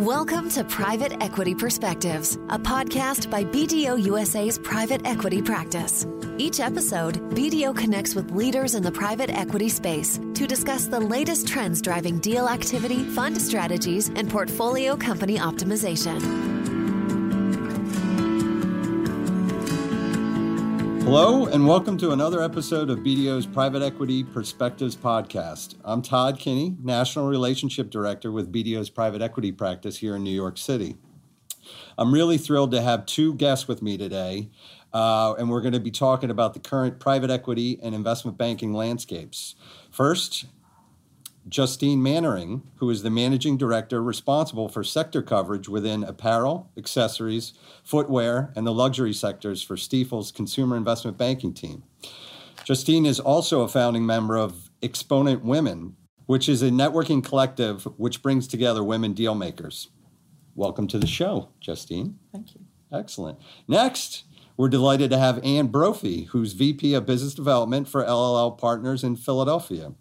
Welcome to Private Equity Perspectives, a podcast by BDO USA's private equity practice. Each episode, BDO connects with leaders in the private equity space to discuss the latest trends driving deal activity, fund strategies, and portfolio company optimization. Hello, and welcome to another episode of BDO's Private Equity Perspectives podcast. I'm Todd Kinney, National Relationship Director with BDO's Private Equity Practice here in New York City. I'm really thrilled to have two guests with me today, uh, and we're going to be talking about the current private equity and investment banking landscapes. First, Justine Mannering, who is the managing director responsible for sector coverage within apparel, accessories, footwear, and the luxury sectors for Stifel's consumer investment banking team. Justine is also a founding member of Exponent Women, which is a networking collective which brings together women deal makers. Welcome to the show, Justine. Thank you. Excellent. Next, we're delighted to have Ann Brophy, who's VP of Business Development for LLR Partners in Philadelphia.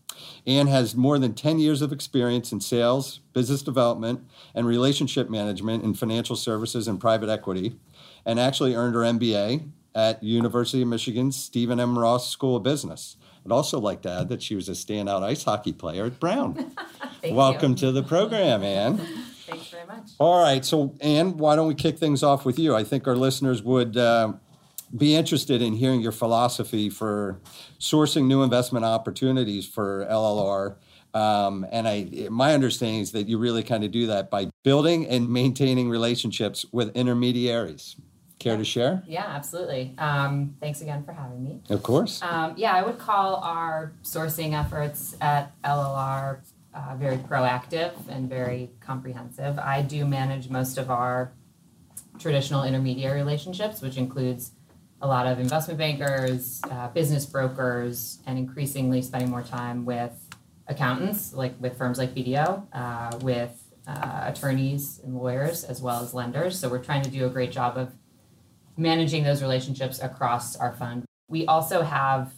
Ann has more than 10 years of experience in sales, business development, and relationship management in financial services and private equity, and actually earned her MBA at University of Michigan's Stephen M. Ross School of Business. I'd also like to add that she was a standout ice hockey player at Brown. Welcome you. to the program, Ann. Thanks very much. All right, so Ann, why don't we kick things off with you? I think our listeners would uh, be interested in hearing your philosophy for sourcing new investment opportunities for LLR. Um, and I, my understanding is that you really kind of do that by building and maintaining relationships with intermediaries. Care yeah. to share? Yeah, absolutely. Um, thanks again for having me. Of course. Um, yeah, I would call our sourcing efforts at LLR uh, very proactive and very comprehensive. I do manage most of our traditional intermediary relationships, which includes a lot of investment bankers, uh, business brokers, and increasingly spending more time with accountants, like with firms like BDO, uh, with uh, attorneys and lawyers, as well as lenders. So we're trying to do a great job of managing those relationships across our fund. We also have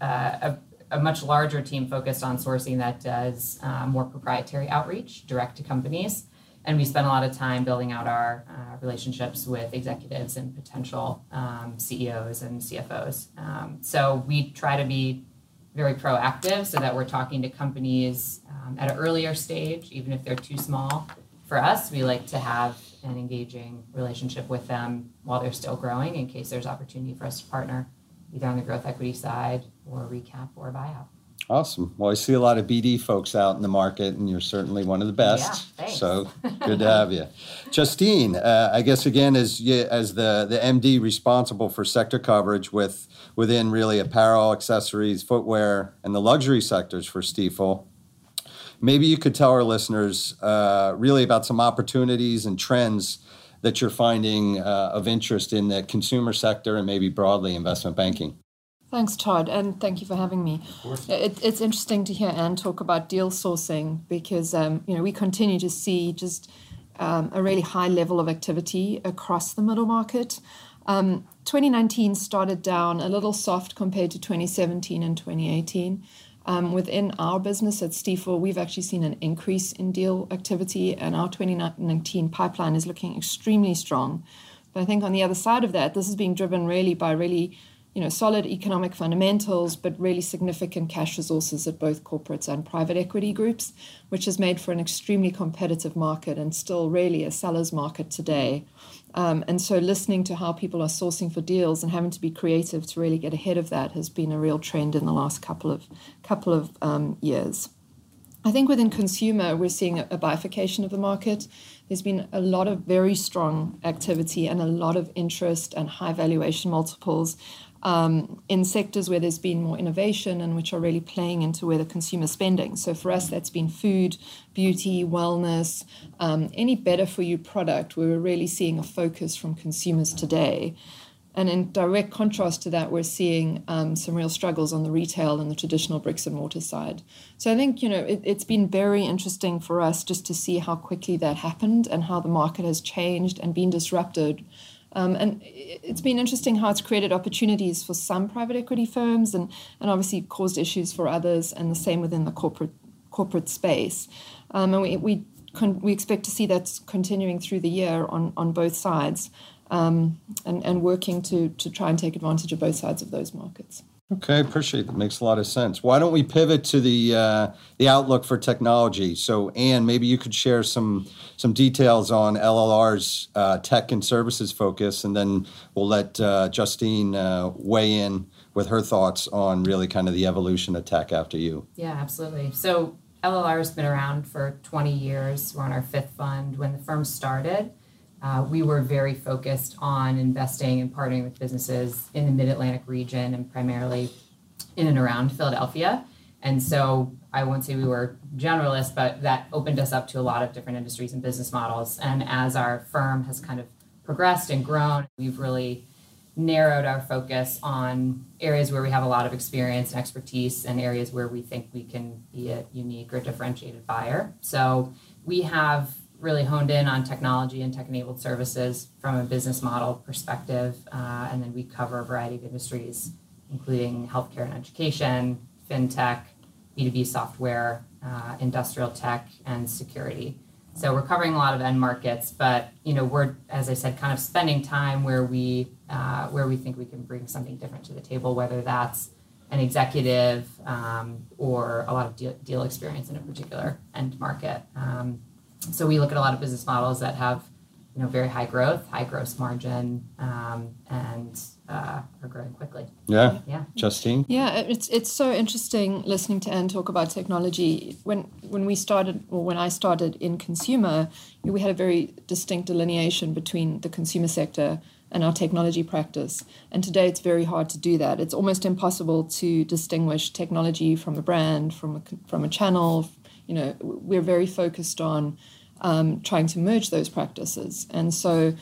uh, a, a, much larger team focused on sourcing that does uh, more proprietary outreach direct to companies and we spend a lot of time building out our uh, relationships with executives and potential um, CEOs and CFOs. Um, so we try to be very proactive so that we're talking to companies um, at an earlier stage, even if they're too small. For us, we like to have an engaging relationship with them while they're still growing in case there's opportunity for us to partner either on the growth equity side or recap or buyout. Awesome. Well, I see a lot of BD folks out in the market, and you're certainly one of the best. Yeah, thanks. So good to have you, Justine. Uh, I guess again, as you, as the the MD responsible for sector coverage with within really apparel, accessories, footwear, and the luxury sectors for Stifel. Maybe you could tell our listeners uh, really about some opportunities and trends that you're finding uh, of interest in the consumer sector and maybe broadly investment banking. Thanks, Todd, and thank you for having me. It, it's interesting to hear Ann talk about deal sourcing because um, you know we continue to see just um, a really high level of activity across the middle market. Um, 2019 started down a little soft compared to 2017 and 2018. Um, within our business at Stifel, we've actually seen an increase in deal activity, and our 2019 pipeline is looking extremely strong. But I think on the other side of that, this is being driven really by really you know, solid economic fundamentals, but really significant cash resources at both corporates and private equity groups, which has made for an extremely competitive market and still really a seller's market today. Um, and so, listening to how people are sourcing for deals and having to be creative to really get ahead of that has been a real trend in the last couple of couple of um, years. I think within consumer, we're seeing a bifurcation of the market. There's been a lot of very strong activity and a lot of interest and high valuation multiples um, in sectors where there's been more innovation and which are really playing into where the consumer spending. So for us, that's been food, beauty, wellness, um, any better for you product. where We're really seeing a focus from consumers today. And in direct contrast to that, we're seeing um, some real struggles on the retail and the traditional bricks and mortar side. So I think, you know, it, it's been very interesting for us just to see how quickly that happened and how the market has changed and been disrupted um, and it's been interesting how it's created opportunities for some private equity firms and, and obviously caused issues for others, and the same within the corporate corporate space. Um, and we, we con- we expect to see that continuing through the year on, on both sides um, and, and working to, to try and take advantage of both sides of those markets. Okay, appreciate that. Makes a lot of sense. Why don't we pivot to the uh, the outlook for technology? So, Ann, maybe you could share some some details on LLR's uh, tech and services focus, and then we'll let uh, Justine uh, weigh in with her thoughts on really kind of the evolution of tech after you. Yeah, absolutely. So, LLR has been around for 20 years. We're on our fifth fund. When the firm started, uh, we were very focused on investing and partnering with businesses in the Mid Atlantic region and primarily in and around Philadelphia. And so I won't say we were generalists, but that opened us up to a lot of different industries and business models. And as our firm has kind of progressed and grown, we've really narrowed our focus on areas where we have a lot of experience and expertise and areas where we think we can be a unique or differentiated buyer. So we have really honed in on technology and tech enabled services from a business model perspective. Uh, and then we cover a variety of industries, including healthcare and education, fintech, B2B software, uh, industrial tech, and security. So we're covering a lot of end markets, but you know we're, as I said, kind of spending time where we uh, where we think we can bring something different to the table, whether that's an executive um, or a lot of deal, deal, experience in a particular end market. Um, so we look at a lot of business models that have you know very high growth, high gross margin, um, and uh, are growing quickly. Yeah, yeah. Justine. Yeah, it's it's so interesting listening to Ann talk about technology. When when we started, or when I started in consumer, we had a very distinct delineation between the consumer sector and our technology practice. And today it's very hard to do that. It's almost impossible to distinguish technology from a brand, from a, from a channel, you know, we're very focused on um, trying to merge those practices. And so,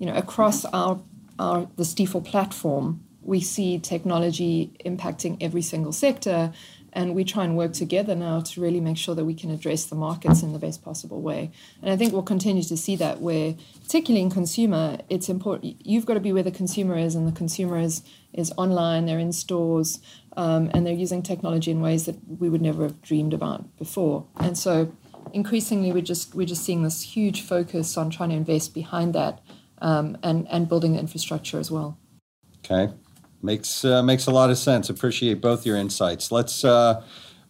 you know, across our, our the Stifel platform, we see technology impacting every single sector, and we try and work together now to really make sure that we can address the markets in the best possible way. And I think we'll continue to see that where, particularly in consumer, it's important. You've got to be where the consumer is, and the consumer is is online. They're in stores um, and they're using technology in ways that we would never have dreamed about before. And so, increasingly, we're just we're just seeing this huge focus on trying to invest behind that um, and and building the infrastructure as well. Okay, makes uh, makes a lot of sense. Appreciate both your insights. Let's. Uh,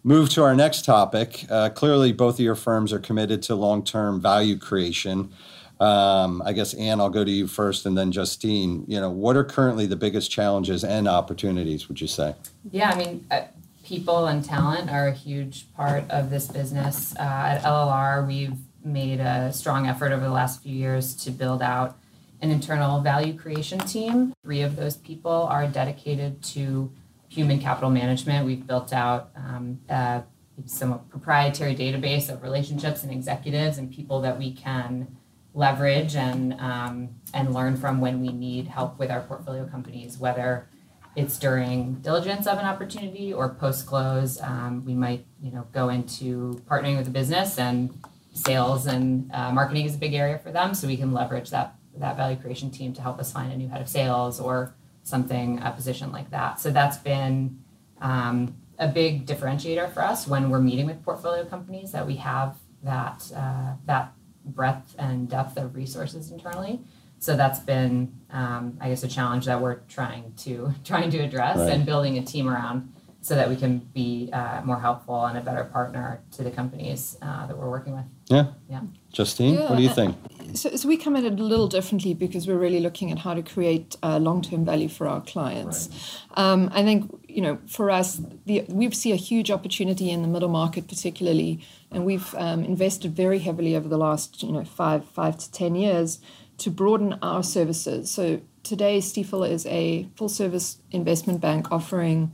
move to our next topic. Uh, clearly, both of your firms are committed to long term value creation. Um, I guess Ann, I'll go to you first, and then Justine. You know, what are currently the biggest challenges and opportunities? Would you say? Yeah, I mean, uh, people and talent are a huge part of this business. Uh, at LLR, we've made a strong effort over the last few years to build out an internal value creation team. Three of those people are dedicated to human capital management. We've built out um, a some proprietary database of relationships and executives and people that we can leverage and um, and learn from when we need help with our portfolio companies, whether it's during diligence of an opportunity or post close. Um, we might you know go into partnering with the business and sales and uh, marketing is a big area for them, so we can leverage that that value creation team to help us find a new head of sales or something a position like that. So that's been um, a big differentiator for us when we're meeting with portfolio companies that we have that uh, that breadth and depth of resources internally. So that's been, um, I guess, a challenge that we're trying to trying to address right. and building a team around so that we can be uh, more helpful and a better partner to the companies uh, that we're working with. Yeah. Yeah. Justine, yeah. what do you think? So, so, we come at it a little differently because we're really looking at how to create uh, long-term value for our clients. Right. Um, I think you know, for us, the, we see a huge opportunity in the middle market, particularly, and we've um, invested very heavily over the last you know five five to ten years to broaden our services. So today, Stifel is a full-service investment bank offering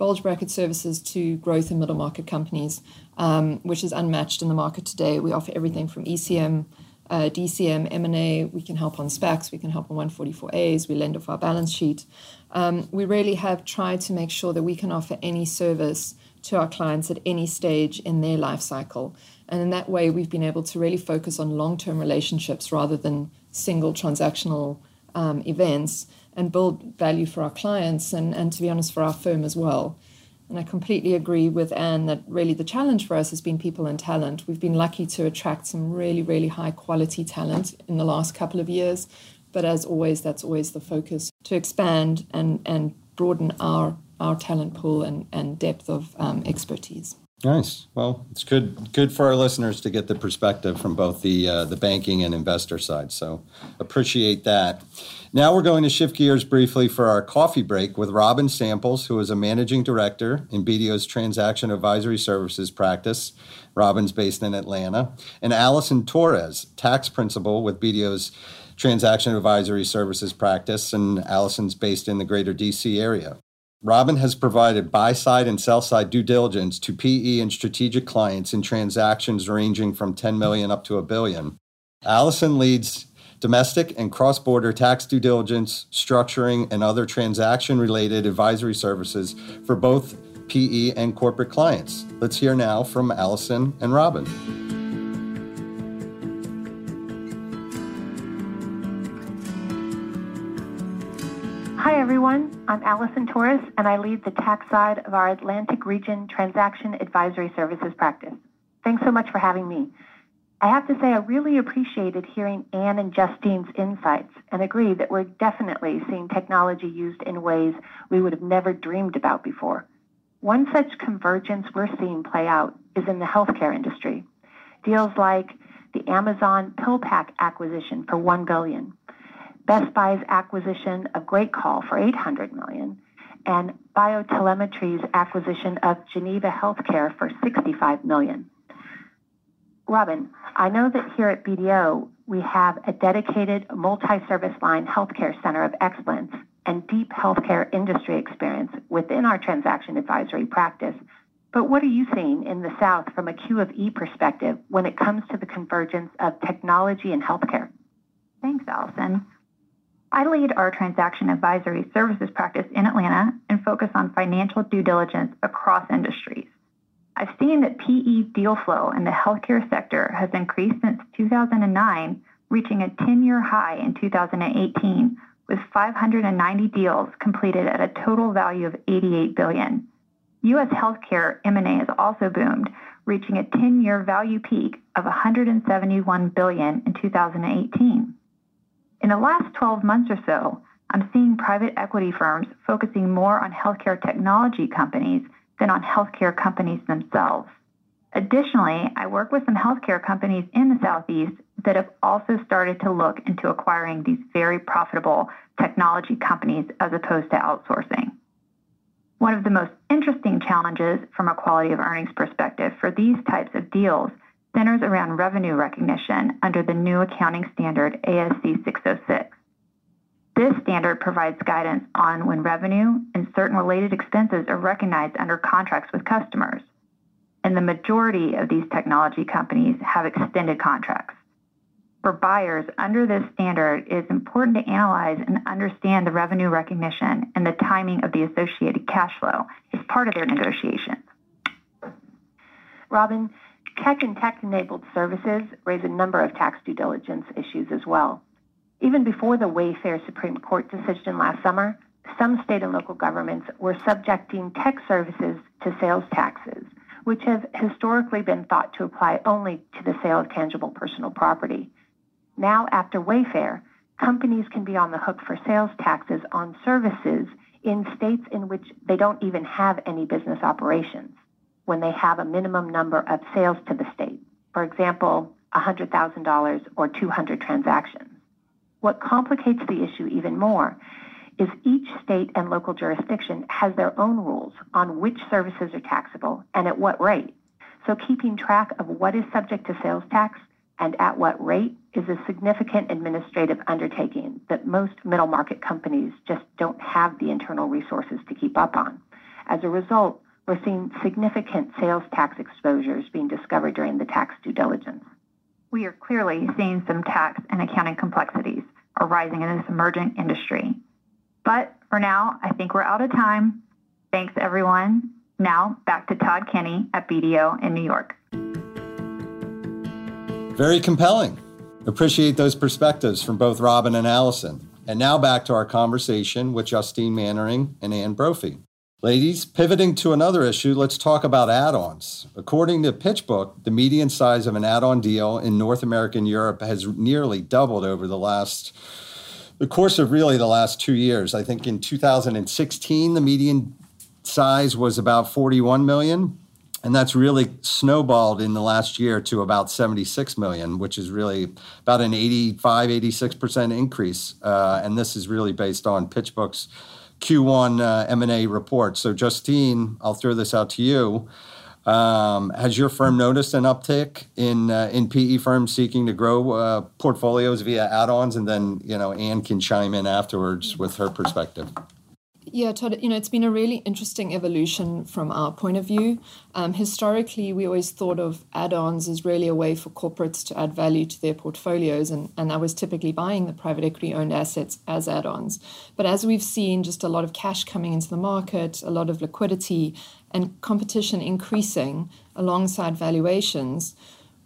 bulge bracket services to growth and middle market companies, um, which is unmatched in the market today. We offer everything from ECM, uh, DCM, M&A. We can help on SPACs. We can help on 144As. We lend off our balance sheet. Um, we really have tried to make sure that we can offer any service to our clients at any stage in their life cycle. And in that way, we've been able to really focus on long term relationships rather than single transactional um, events and build value for our clients and, and to be honest, for our firm as well. And I completely agree with Ann that really the challenge for us has been people and talent. We've been lucky to attract some really, really high quality talent in the last couple of years. But as always, that's always the focus to expand and, and broaden our, our talent pool and, and depth of um, expertise. Nice. Well, it's good good for our listeners to get the perspective from both the uh, the banking and investor side. So appreciate that. Now we're going to shift gears briefly for our coffee break with Robin Samples, who is a managing director in BDO's transaction advisory services practice. Robin's based in Atlanta, and Allison Torres, tax principal with BDO's transaction advisory services practice, and Allison's based in the greater DC area. Robin has provided buy side and sell side due diligence to PE and strategic clients in transactions ranging from 10 million up to a billion. Allison leads domestic and cross border tax due diligence, structuring, and other transaction related advisory services for both PE and corporate clients. Let's hear now from Allison and Robin. I'm Allison Torres, and I lead the tax side of our Atlantic Region Transaction Advisory Services practice. Thanks so much for having me. I have to say, I really appreciated hearing Ann and Justine's insights and agree that we're definitely seeing technology used in ways we would have never dreamed about before. One such convergence we're seeing play out is in the healthcare industry. Deals like the Amazon PillPack acquisition for 1 billion, Best Buy's acquisition of GreatCall for 800 million, and BioTelemetry's acquisition of Geneva Healthcare for 65 million. Robin, I know that here at BDO, we have a dedicated multi-service line healthcare center of excellence and deep healthcare industry experience within our transaction advisory practice. But what are you seeing in the South from a Q of E perspective when it comes to the convergence of technology and healthcare? Thanks, Allison. I lead our transaction advisory services practice in Atlanta and focus on financial due diligence across industries. I've seen that PE deal flow in the healthcare sector has increased since 2009, reaching a 10-year high in 2018 with 590 deals completed at a total value of 88 billion. U.S. healthcare M&A has also boomed, reaching a 10-year value peak of 171 billion in 2018. In the last 12 months or so, I'm seeing private equity firms focusing more on healthcare technology companies than on healthcare companies themselves. Additionally, I work with some healthcare companies in the Southeast that have also started to look into acquiring these very profitable technology companies as opposed to outsourcing. One of the most interesting challenges from a quality of earnings perspective for these types of deals centers around revenue recognition under the new accounting standard ASC 606. This standard provides guidance on when revenue and certain related expenses are recognized under contracts with customers. And the majority of these technology companies have extended contracts. For buyers under this standard, it is important to analyze and understand the revenue recognition and the timing of the associated cash flow as part of their negotiations. Robin, tech and tech-enabled services raise a number of tax due diligence issues as well. Even before the Wayfair Supreme Court decision last summer, some state and local governments were subjecting tech services to sales taxes, which have historically been thought to apply only to the sale of tangible personal property. Now, after Wayfair, companies can be on the hook for sales taxes on services in states in which they don't even have any business operations when they have a minimum number of sales to the state. For example, $100,000 or 200 transactions. What complicates the issue even more is each state and local jurisdiction has their own rules on which services are taxable and at what rate. So keeping track of what is subject to sales tax and at what rate is a significant administrative undertaking that most middle market companies just don't have the internal resources to keep up on. As a result, we're seeing significant sales tax exposures being discovered during the tax due diligence we are clearly seeing some tax and accounting complexities arising in this emerging industry. But for now, I think we're out of time. Thanks, everyone. Now, back to Todd Kinney at BDO in New York. Very compelling. Appreciate those perspectives from both Robin and Allison. And now back to our conversation with Justine Mannering and Ann Brophy. Ladies, pivoting to another issue, let's talk about add ons. According to PitchBook, the median size of an add on deal in North America and Europe has nearly doubled over the last, the course of really the last two years. I think in 2016, the median size was about 41 million. And that's really snowballed in the last year to about 76 million, which is really about an 85, 86% increase. Uh, and this is really based on PitchBook's Q1 uh, M&A report. So, Justine, I'll throw this out to you. Um, has your firm noticed an uptick in uh, in PE firms seeking to grow uh, portfolios via add-ons? And then, you know, Ann can chime in afterwards with her perspective. Yeah, Todd, you know, it's been a really interesting evolution from our point of view. Um, historically, we always thought of add ons as really a way for corporates to add value to their portfolios, and, and I was typically buying the private equity owned assets as add ons. But as we've seen just a lot of cash coming into the market, a lot of liquidity, and competition increasing alongside valuations,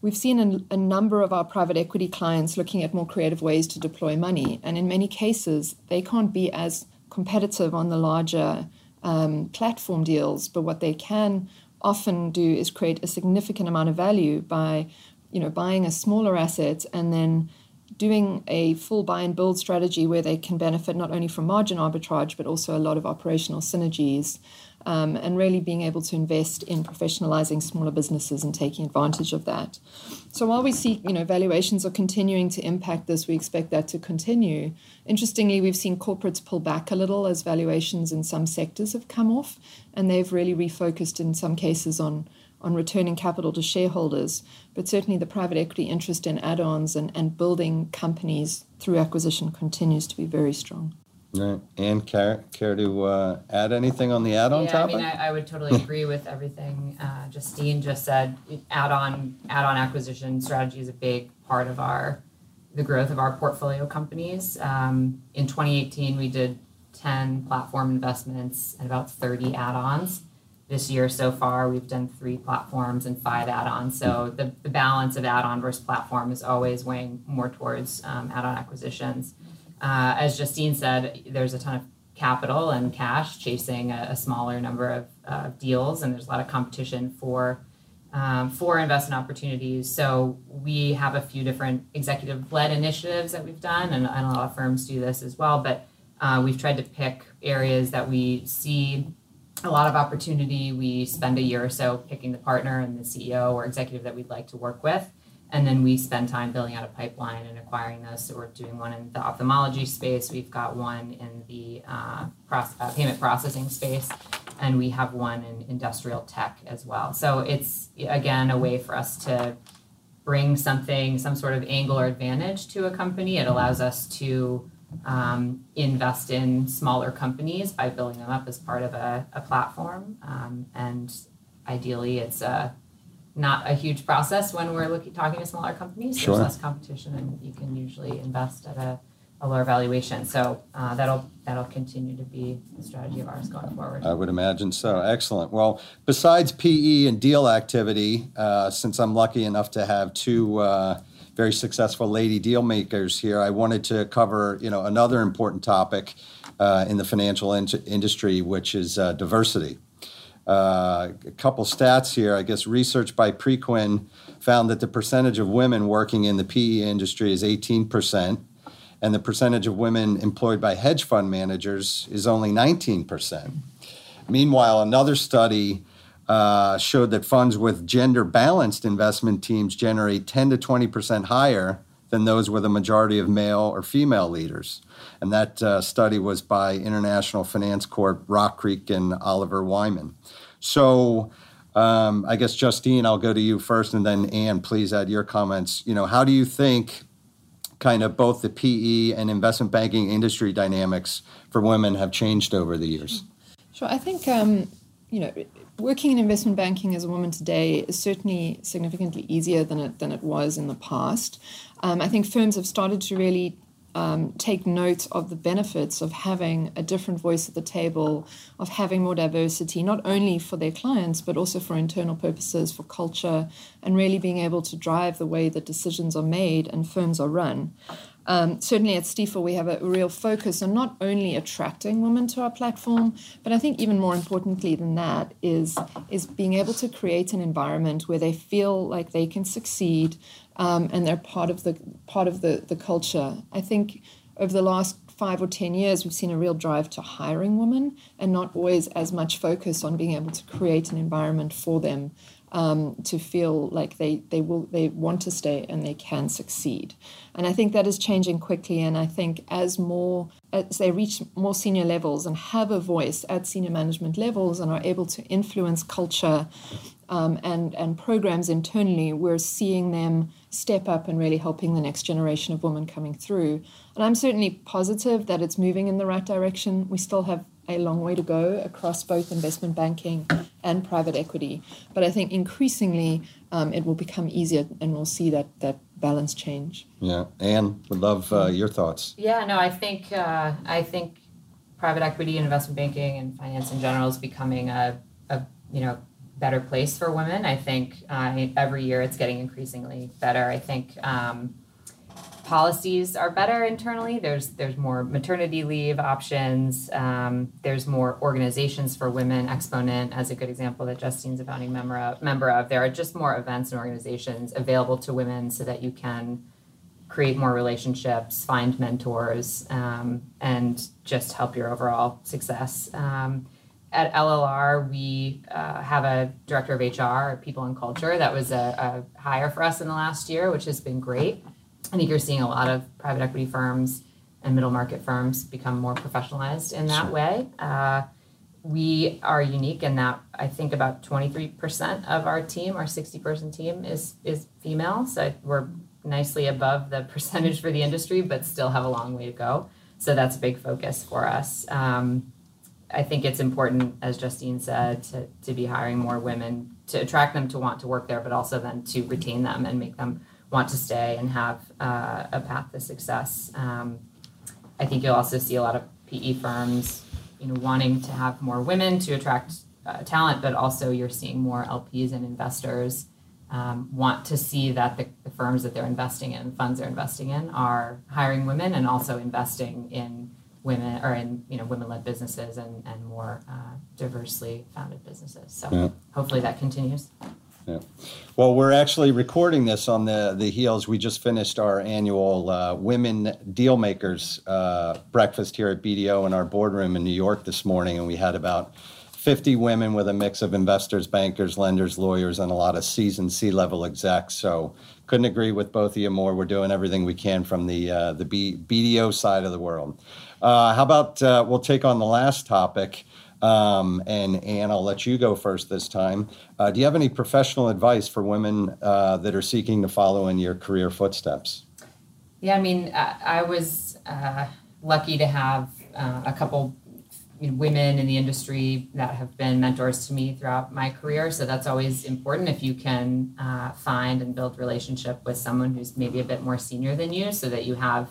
We've seen a, a, number of our private equity clients looking at more creative ways to deploy money. And in many cases, they can't be as competitive on the larger um, platform deals, but what they can often do is create a significant amount of value by, you know, buying a smaller asset and then doing a full buy and build strategy where they can benefit not only from margin arbitrage but also a lot of operational synergies um, and really being able to invest in professionalizing smaller businesses and taking advantage of that. So while we see, you know, valuations are continuing to impact this, we expect that to continue. Interestingly, we've seen corporates pull back a little as valuations in some sectors have come off, and they've really refocused in some cases on on returning capital to shareholders. But certainly the private equity interest in add-ons and, and building companies through acquisition continues to be very strong. Right. And care, care to uh, add anything on the add-on yeah, topic? I mean, I, I would totally agree with everything uh, Justine just said. Add-on add-on acquisition strategy is a big part of our the growth of our portfolio companies. Um, in 2018, we did 10 platform investments and about 30 add-ons. This year so far, we've done three platforms and five add-ons. So the, the balance of add-on versus platform is always weighing more towards um, add-on acquisitions. Uh, as Justine said, there's a ton of capital and cash chasing a, a smaller number of uh, deals, and there's a lot of competition for um, for investment opportunities. So we have a few different executive-led initiatives that we've done, and, and a lot of firms do this as well. But uh, we've tried to pick areas that we see a lot of opportunity. We spend a year or so picking the partner and the CEO or executive that we'd like to work with and then we spend time building out a pipeline and acquiring those. So we're doing one in the ophthalmology space. We've got one in the uh, process, uh, payment processing space, and we have one in industrial tech as well. So it's again a way for us to bring something, some sort of angle or advantage to a company. It allows us to um, invest in smaller companies by building them up as part of a, a platform, um, and ideally, it's a not a huge process when we're looking talking to smaller companies. Sure. There's less competition, and you can usually invest at a, a lower valuation. So uh, that'll that'll continue to be the strategy of ours going forward. I would imagine so. Excellent. Well, besides PE and deal activity, uh, since I'm lucky enough to have two. Uh, very successful lady deal makers here. I wanted to cover, you know, another important topic uh, in the financial in- industry, which is uh, diversity. Uh, a couple stats here. I guess research by Preqin found that the percentage of women working in the PE industry is 18%, and the percentage of women employed by hedge fund managers is only 19%. Meanwhile, another study uh, showed that funds with gender balanced investment teams generate 10 to 20% higher than those with a majority of male or female leaders. And that uh, study was by International Finance Corp, Rock Creek, and Oliver Wyman. So um, I guess, Justine, I'll go to you first, and then Ann, please add your comments. You know, how do you think kind of both the PE and investment banking industry dynamics for women have changed over the years? Sure. I think, um, you know, working in investment banking as a woman today is certainly significantly easier than it, than it was in the past. Um, I think firms have started to really um, take note of the benefits of having a different voice at the table, of having more diversity, not only for their clients, but also for internal purposes, for culture, and really being able to drive the way that decisions are made and firms are run. Um, certainly at Stifel, we have a real focus on not only attracting women to our platform, but I think even more importantly than that is, is being able to create an environment where they feel like they can succeed um, and they're part of the part of the, the culture. I think over the last five or ten years, we've seen a real drive to hiring women and not always as much focus on being able to create an environment for them um, to feel like they, they will they want to stay and they can succeed. And I think that is changing quickly. And I think as more as they reach more senior levels and have a voice at senior management levels and are able to influence culture um, and and programs internally, we're seeing them step up and really helping the next generation of women coming through. And I'm certainly positive that it's moving in the right direction. We still have a long way to go across both investment banking and private equity. But I think increasingly um, it will become easier and we'll see that, that balance change. Yeah. Ann, would love uh, your thoughts. Yeah, no, I think, uh, I think private equity and investment banking and finance in general is becoming a, a you know, better place for women. I think uh, every year it's getting increasingly better. I think um, policies are better internally. There's there's more maternity leave options. Um, there's more organizations for women. Exponent, as a good example that Justine's a founding member of, member of. There are just more events and organizations available to women so that you can create more relationships, find mentors, um, and just help your overall success. Um, at LLR, we uh, have a director of HR, people and culture. That was a, a hire for us in the last year, which has been great. I think you're seeing a lot of private equity firms and middle market firms become more professionalized in that way. Uh, we are unique in that I think about 23% of our team, our 60 person team, is is female. So we're nicely above the percentage for the industry, but still have a long way to go. So that's a big focus for us. Um, I think it's important, as Justine said, to, to be hiring more women to attract them to want to work there, but also then to retain them and make them want to stay and have uh, a path to success. Um, I think you'll also see a lot of PE firms, you know, wanting to have more women to attract uh, talent, but also you're seeing more LPs and investors um, want to see that the, the, firms that they're investing in, funds they're investing in, are hiring women and also investing in women or in you know women-led businesses and and more uh, diversely founded businesses. So yeah. hopefully that continues. Yeah. Well, we're actually recording this on the, the heels. We just finished our annual uh, Women Deal Makers uh, breakfast here at BDO in our boardroom in New York this morning, and we had about 50 women with a mix of investors, bankers, lenders, lawyers, and a lot of seasoned C level execs. So, couldn't agree with both of you more. We're doing everything we can from the, uh, the B- BDO side of the world. Uh, how about uh, we'll take on the last topic? Um, and Ann, I'll let you go first this time. Uh, do you have any professional advice for women uh, that are seeking to follow in your career footsteps? Yeah, I mean, I, I was uh, lucky to have uh, a couple you know, women in the industry that have been mentors to me throughout my career. So that's always important if you can uh, find and build relationship with someone who's maybe a bit more senior than you, so that you have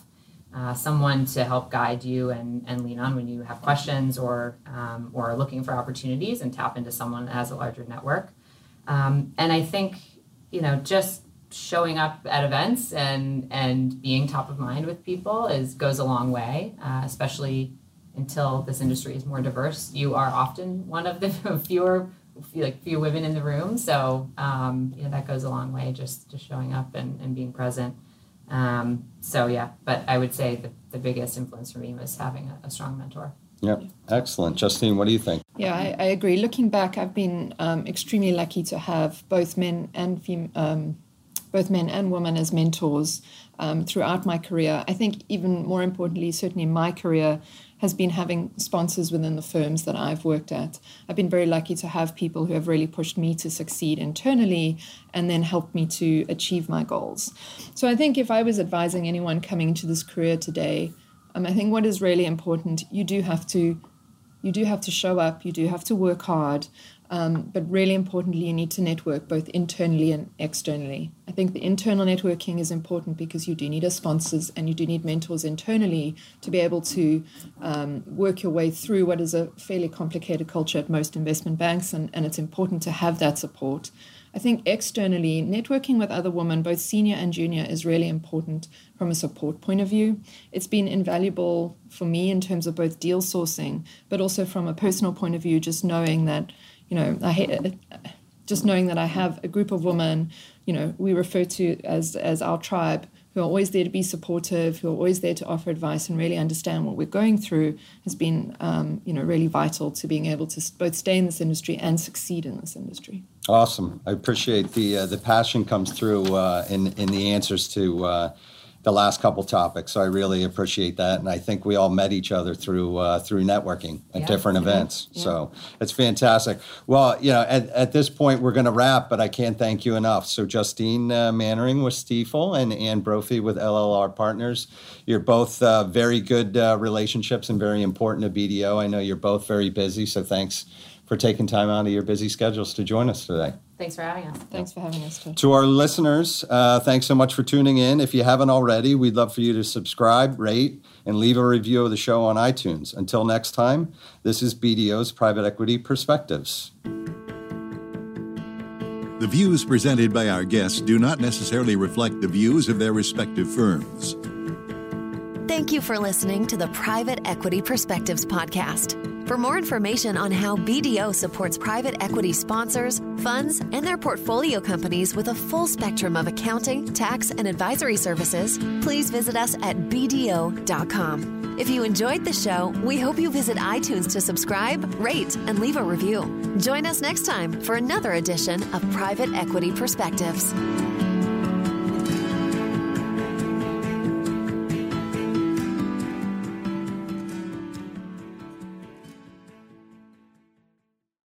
uh, someone to help guide you and, and lean on when you have questions or um, or are looking for opportunities and tap into someone that has a larger network. Um, and I think you know just showing up at events and and being top of mind with people is goes a long way, uh, especially until this industry is more diverse. You are often one of the fewer like few women in the room, so um, you know that goes a long way. Just just showing up and, and being present. Um, so yeah, but I would say the, the biggest influence for me was having a, a strong mentor. Yeah, excellent. Justine, what do you think? Yeah, I, I agree. Looking back, I've been um, extremely lucky to have both men and fem- um, both men and women as mentors um, throughout my career. I think even more importantly, certainly in my career, has been having sponsors within the firms that I've worked at. I've been very lucky to have people who have really pushed me to succeed internally and then helped me to achieve my goals. So I think if I was advising anyone coming into this career today, um, I think what is really important, you do have to you do have to show up, you do have to work hard, Um, but really importantly, you need to network both internally and externally. I think the internal networking is important because you do need sponsors and you do need mentors internally to be able to um, work your way through what is a fairly complicated culture at most investment banks, and, and it's important to have that support. I think externally, networking with other women, both senior and junior, is really important from a support point of view. It's been invaluable for me in terms of both deal sourcing, but also from a personal point of view, just knowing that, you know, I just knowing that I have a group of women, you know, we refer to as as our tribe who are always there to be supportive, who are always there to offer advice and really understand what we're going through, has been, um, you know, really vital to being able to both stay in this industry and succeed in this industry. Awesome. I appreciate the uh, the passion comes through uh, in in the answers to. Uh, the last couple topics. So I really appreciate that, and I think we all met each other through uh, through networking at yeah. different events. Yeah. So it's fantastic. Well, you know, at, at this point we're going to wrap, but I can't thank you enough. So Justine uh, Mannering with Stifel and Ann Brophy with LLR Partners. You're both uh, very good uh, relationships and very important to BDO. I know you're both very busy, so thanks for taking time out of your busy schedules to join us today. Thanks for having us. Thanks for having us. Too. To our listeners, uh, thanks so much for tuning in. If you haven't already, we'd love for you to subscribe, rate, and leave a review of the show on iTunes. Until next time, this is BDO's Private Equity Perspectives. The views presented by our guests do not necessarily reflect the views of their respective firms. Thank you for listening to the Private Equity Perspectives Podcast. For more information on how BDO supports private equity sponsors, funds, and their portfolio companies with a full spectrum of accounting, tax, and advisory services, please visit us at BDO.com. If you enjoyed the show, we hope you visit iTunes to subscribe, rate, and leave a review. Join us next time for another edition of Private Equity Perspectives.